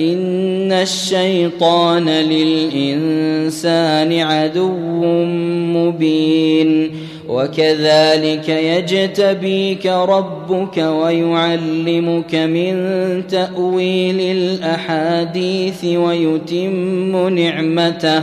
إن الشيطان للإنسان عدو مبين وكذلك يجتبيك ربك ويعلمك من تأويل الأحاديث ويتم نعمته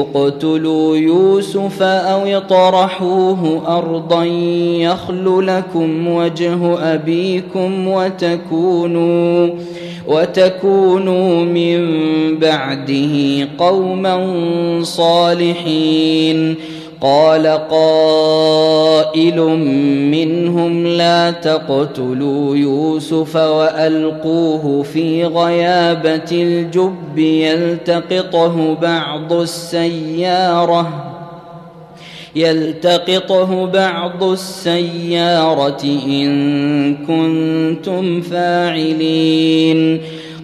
اقتلوا يوسف أو اطرحوه أرضا يخل لكم وجه أبيكم وتكونوا وتكونوا من بعده قوما صالحين قال قائل منهم لا تقتلوا يوسف وألقوه في غيابة الجب يلتقطه بعض السيارة يلتقطه بعض السيارة إن كنتم فاعلين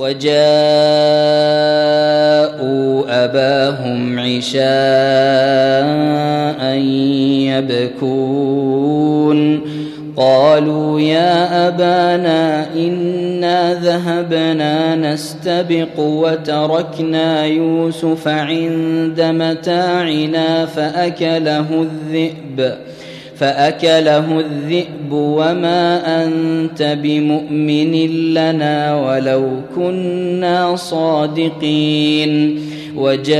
وجاءوا أباهم عشاء يبكون. قالوا يا أبانا إنا ذهبنا نستبق وتركنا يوسف عند متاعنا فأكله الذئب. فأكله الذئب وما أنت بمؤمن لنا ولو كنا صادقين وجاءوا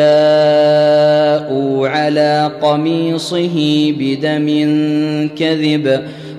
على قميصه بدم كذب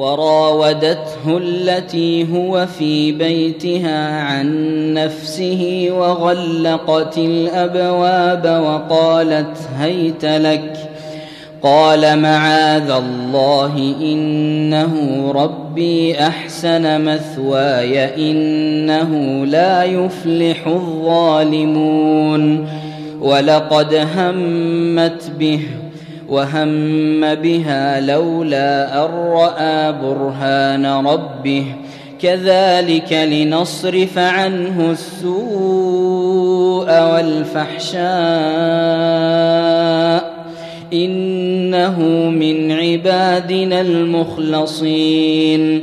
وراودته التي هو في بيتها عن نفسه وغلقت الأبواب وقالت هيت لك. قال معاذ الله إنه ربي أحسن مثواي إنه لا يفلح الظالمون. ولقد همت به وهم بها لولا ان راى برهان ربه كذلك لنصرف عنه السوء والفحشاء انه من عبادنا المخلصين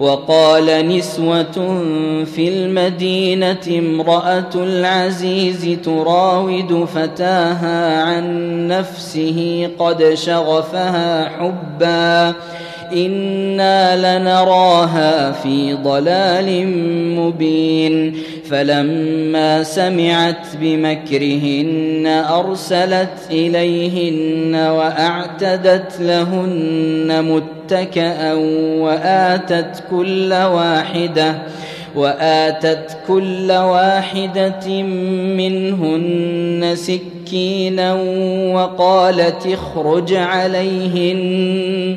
وقال نسوة في المدينة امرأة العزيز تراود فتاها عن نفسه قد شغفها حبا إنا لنراها في ضلال مبين فلما سمعت بمكرهن أرسلت إليهن وأعتدت لهن متكأ وآتت كل واحدة وآتت كل واحدة منهن سكينا وقالت اخرج عليهن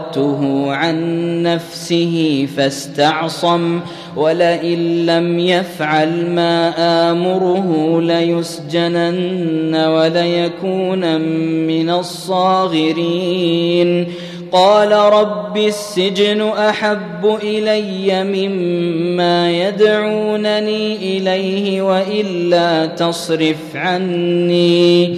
راودته عن نفسه فاستعصم ولئن لم يفعل ما آمره ليسجنن وليكون من الصاغرين. قال رب السجن أحب إلي مما يدعونني إليه وإلا تصرف عني.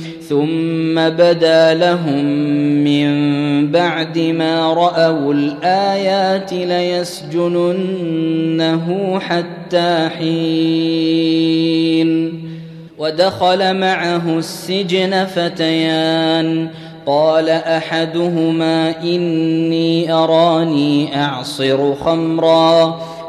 ثم بدا لهم من بعد ما رأوا الآيات ليسجننه حتى حين. ودخل معه السجن فتيان. قال أحدهما إني أراني أعصر خمرا.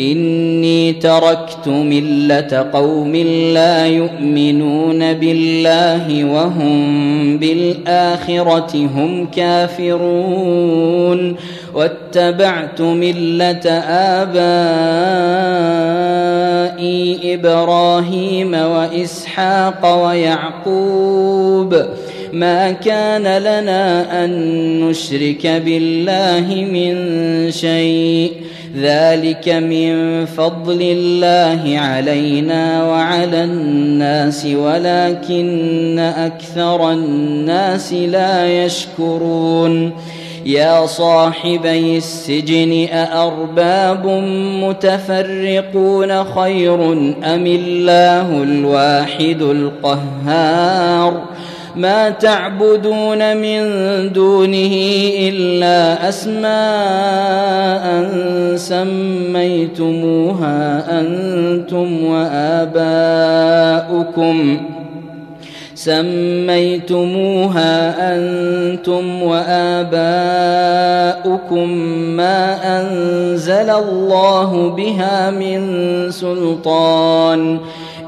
إني تركت ملة قوم لا يؤمنون بالله وهم بالآخرة هم كافرون. واتبعت ملة آبائي إبراهيم وإسحاق ويعقوب. ما كان لنا أن نشرك بالله من شيء. ذلك من فضل الله علينا وعلى الناس ولكن أكثر الناس لا يشكرون. يا صاحبي السجن أأرباب متفرقون خير أم الله الواحد القهار؟ ما تعبدون من دونه إلا أسماء سميتموها أنتم وآباؤكم سميتموها أنتم وآباؤكم ما أنزل الله بها من سلطان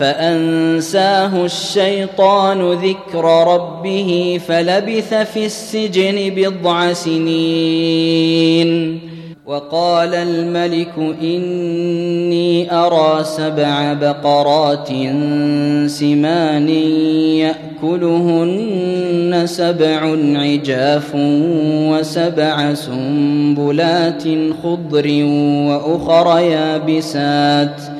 فأنساه الشيطان ذكر ربه فلبث في السجن بضع سنين. وقال الملك إني أرى سبع بقرات سمان يأكلهن سبع عجاف وسبع سنبلات خضر وأخر يابسات.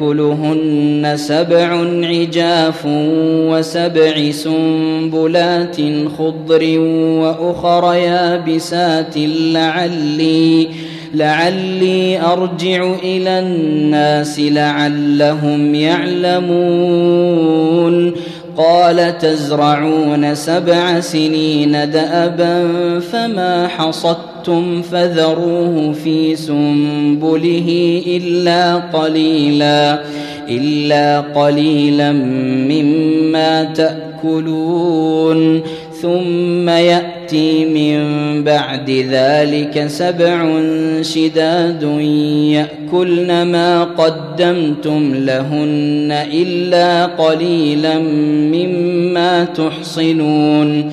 يأكلهن سبع عجاف وسبع سنبلات خضر وأخر يابسات لعلي لعلي أرجع إلى الناس لعلهم يعلمون. قال تزرعون سبع سنين دأبا فما حصدتم فذروه في سنبله الا قليلا الا قليلا مما تاكلون ثم ياتي من بعد ذلك سبع شداد ياكلن ما قدمتم لهن الا قليلا مما تحصنون.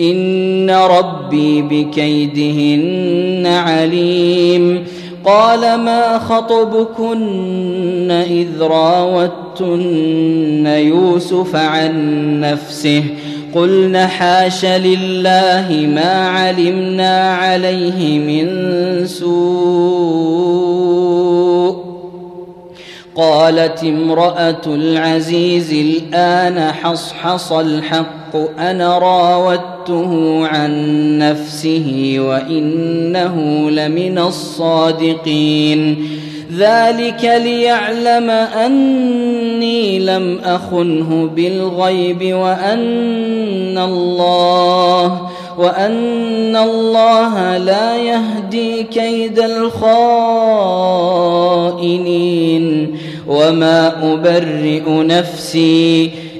ان ربي بكيدهن عليم. قال ما خطبكن اذ راوتن يوسف عن نفسه؟ قلن حاش لله ما علمنا عليه من سوء. قالت امراه العزيز الان حصحص الحق أنا راودته عن نفسه وإنه لمن الصادقين. ذلك ليعلم أني لم أخنه بالغيب وأن الله وأن الله لا يهدي كيد الخائنين. وما أبرئ نفسي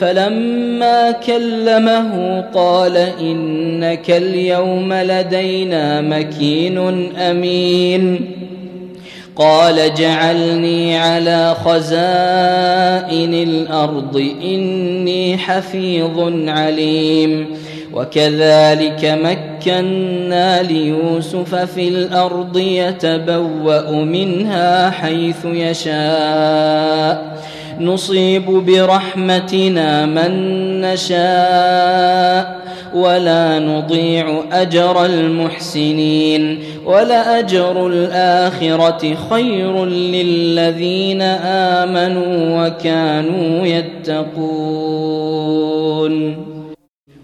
فلما كلمه قال إنك اليوم لدينا مكين أمين. قال جعلني على خزائن الأرض إني حفيظ عليم. وكذلك مكنا ليوسف في الأرض يتبوأ منها حيث يشاء. نصيب برحمتنا من نشاء ولا نضيع أجر المحسنين ولاجر الآخرة خير للذين آمنوا وكانوا يتقون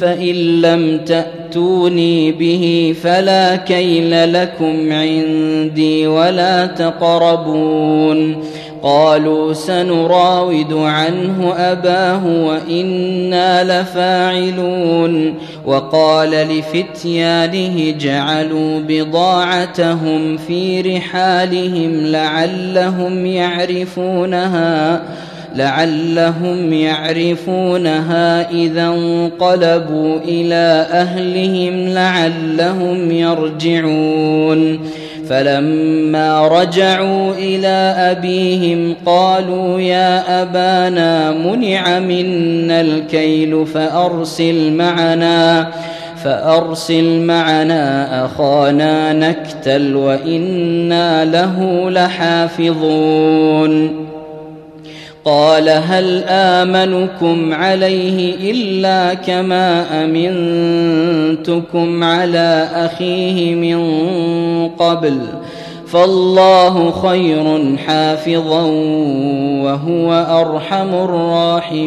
فإن لم تأتوني به فلا كيل لكم عندي ولا تقربون. قالوا سنراود عنه أباه وإنا لفاعلون. وقال لفتيانه جعلوا بضاعتهم في رحالهم لعلهم يعرفونها. لعلهم يعرفونها اذا انقلبوا إلى اهلهم لعلهم يرجعون فلما رجعوا إلى ابيهم قالوا يا ابانا منع منا الكيل فارسل معنا فارسل معنا اخانا نكتل وأنا له لحافظون قال هل آمنكم عليه إلا كما أمنتكم على أخيه من قبل فالله خير حافظا وهو أرحم الراحمين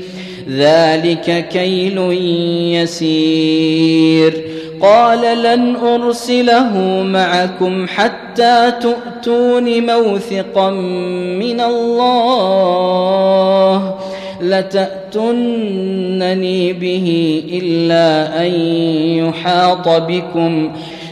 ذلك كيل يسير. قال لن أرسله معكم حتى تؤتون موثقا من الله. لتاتونني به إلا أن يحاط بكم.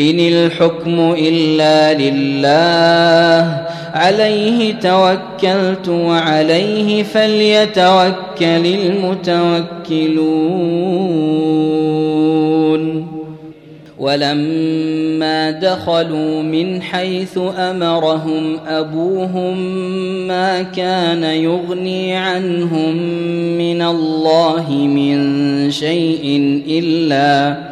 إن الحكم إلا لله. عليه توكلت وعليه فليتوكل المتوكلون. ولما دخلوا من حيث أمرهم أبوهم ما كان يغني عنهم من الله من شيء إلا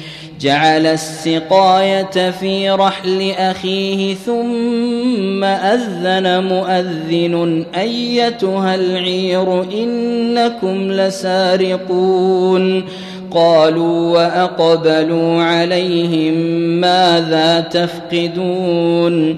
جعل السقاية في رحل أخيه ثم أذن مؤذن أيتها العير إنكم لسارقون. قالوا وأقبلوا عليهم ماذا تفقدون؟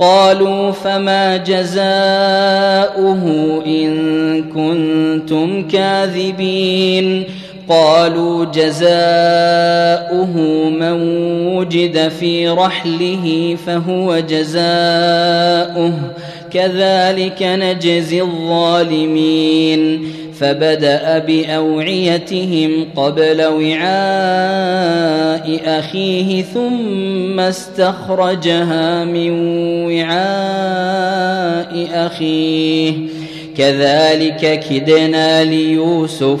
قالوا فما جزاؤه إن كنتم كاذبين قالوا جزاؤه من وجد في رحله فهو جزاؤه كذلك نجزي الظالمين. فبدأ بأوعيتهم قبل وعاء أخيه ثم استخرجها من وعاء أخيه. كذلك كدنا ليوسف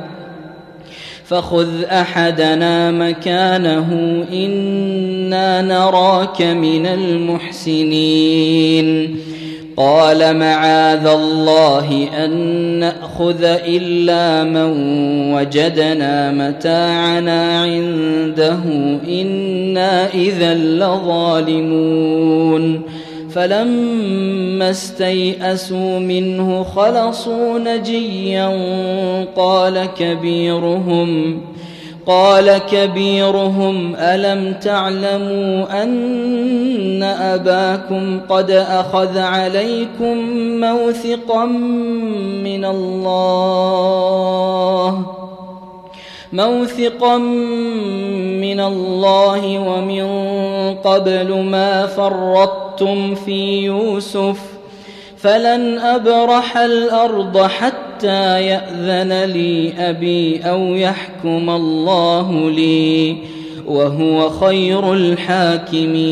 فخذ أحدنا مكانه إنا نراك من المحسنين. قال معاذ الله أن نأخذ إلا من وجدنا متاعنا عنده إنا إذا لظالمون. فلما استيئسوا منه خلصوا نجيا قال كبيرهم قال كبيرهم ألم تعلموا أن أباكم قد أخذ عليكم موثقا من الله موثقا من الله ومن قبل ما فرطتم في يوسف فلن أبرح الأرض حتى يأذن لي أبي أو يحكم الله لي وهو خير الحاكمين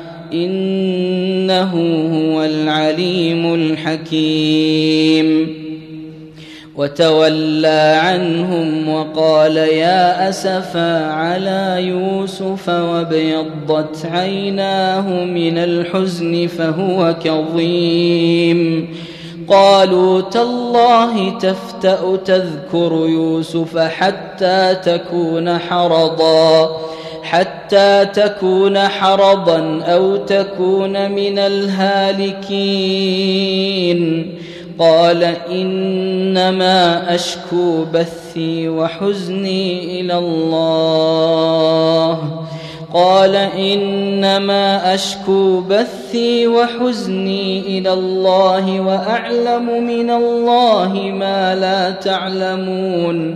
إنه هو العليم الحكيم. وتولى عنهم وقال يا أسفا على يوسف وابيضت عيناه من الحزن فهو كظيم. قالوا تالله تفتأ تذكر يوسف حتى تكون حرضا. حتى تكون حرضا أو تكون من الهالكين. قال إنما أشكو بثي وحزني إلى الله. قال إنما أشكو بثي وحزني إلى الله وأعلم من الله ما لا تعلمون.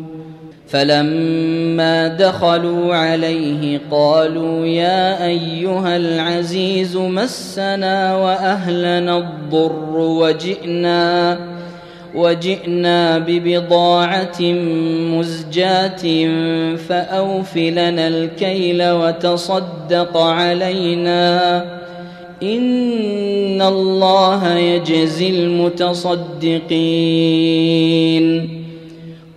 فلما دخلوا عليه قالوا يا أيها العزيز مسنا وأهلنا الضر وجئنا وجئنا ببضاعة مزجاة فأوف لنا الكيل وتصدق علينا. إن الله يجزي المتصدقين.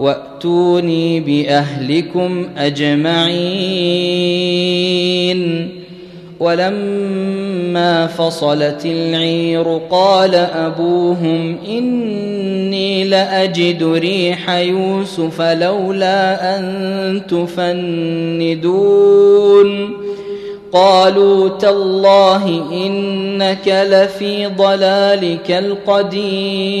واتوني باهلكم اجمعين ولما فصلت العير قال ابوهم اني لاجد ريح يوسف لولا ان تفندون قالوا تالله انك لفي ضلالك القديم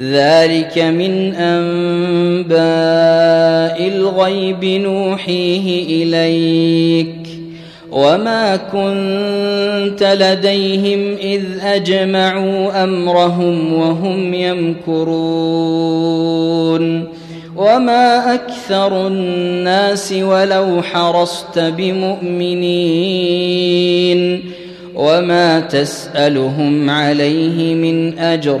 ذلك من أنباء الغيب نوحيه إليك. وما كنت لديهم إذ أجمعوا أمرهم وهم يمكرون. وما أكثر الناس ولو حرصت بمؤمنين. وما تسألهم عليه من أجر.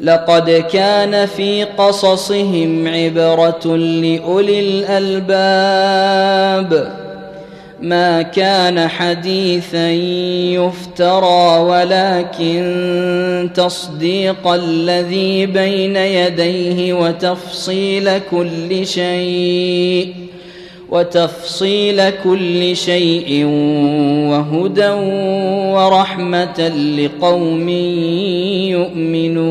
لقد كان في قصصهم عبرة لأولي الألباب. ما كان حديثا يفترى ولكن تصديق الذي بين يديه وتفصيل كل شيء. وتفصيل كل شيء وهدى ورحمة لقوم يؤمنون.